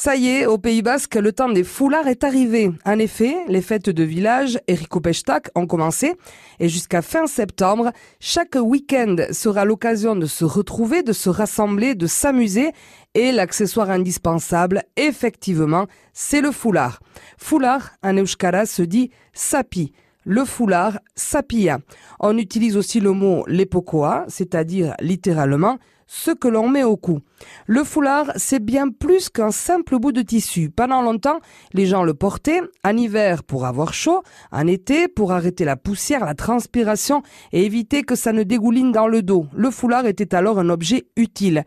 Ça y est, au Pays Basque, le temps des foulards est arrivé. En effet, les fêtes de village Eriko Pechtak ont commencé et jusqu'à fin septembre, chaque week-end sera l'occasion de se retrouver, de se rassembler, de s'amuser et l'accessoire indispensable, effectivement, c'est le foulard. Foulard, en euskara, se dit sapi le foulard sapia. On utilise aussi le mot lepokoa, c'est-à-dire littéralement ce que l'on met au cou. Le foulard, c'est bien plus qu'un simple bout de tissu. Pendant longtemps, les gens le portaient, en hiver pour avoir chaud, en été pour arrêter la poussière, la transpiration et éviter que ça ne dégouline dans le dos. Le foulard était alors un objet utile.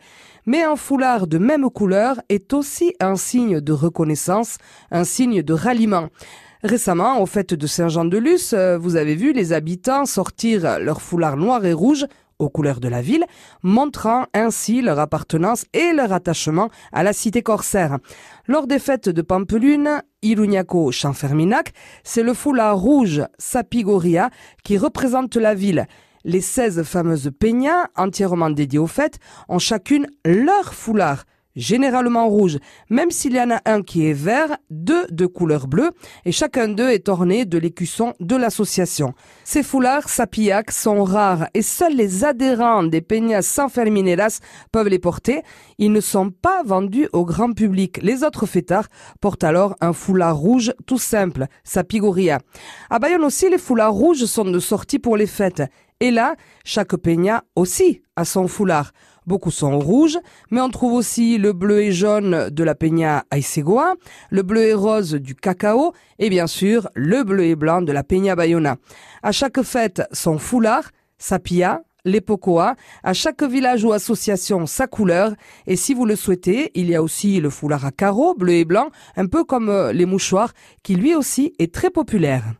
Mais un foulard de même couleur est aussi un signe de reconnaissance, un signe de ralliement. Récemment, au fête de Saint-Jean-de-Luz, euh, vous avez vu les habitants sortir leur foulard noir et rouge aux couleurs de la ville, montrant ainsi leur appartenance et leur attachement à la cité corsaire. Lors des fêtes de Pampelune, Iruñaco Chanferminac, c'est le foulard rouge Sapigoria qui représente la ville. Les 16 fameuses peñas, entièrement dédiées aux fêtes, ont chacune leur foulard généralement rouge, même s'il y en a un qui est vert, deux de couleur bleue, et chacun d'eux est orné de l'écusson de l'association. Ces foulards sapillac sont rares et seuls les adhérents des Peñas San Fermineras peuvent les porter. Ils ne sont pas vendus au grand public. Les autres fêtards portent alors un foulard rouge tout simple, sapigoria. À Bayonne aussi, les foulards rouges sont de sortie pour les fêtes. Et là, chaque peña aussi a son foulard. Beaucoup sont rouges, mais on trouve aussi le bleu et jaune de la peña Aisegoa, le bleu et rose du cacao et bien sûr le bleu et blanc de la peña Bayona. À chaque fête, son foulard, sa pia, l'épocoa, à chaque village ou association sa couleur, et si vous le souhaitez, il y a aussi le foulard à carreaux, bleu et blanc, un peu comme euh, les mouchoirs, qui lui aussi est très populaire.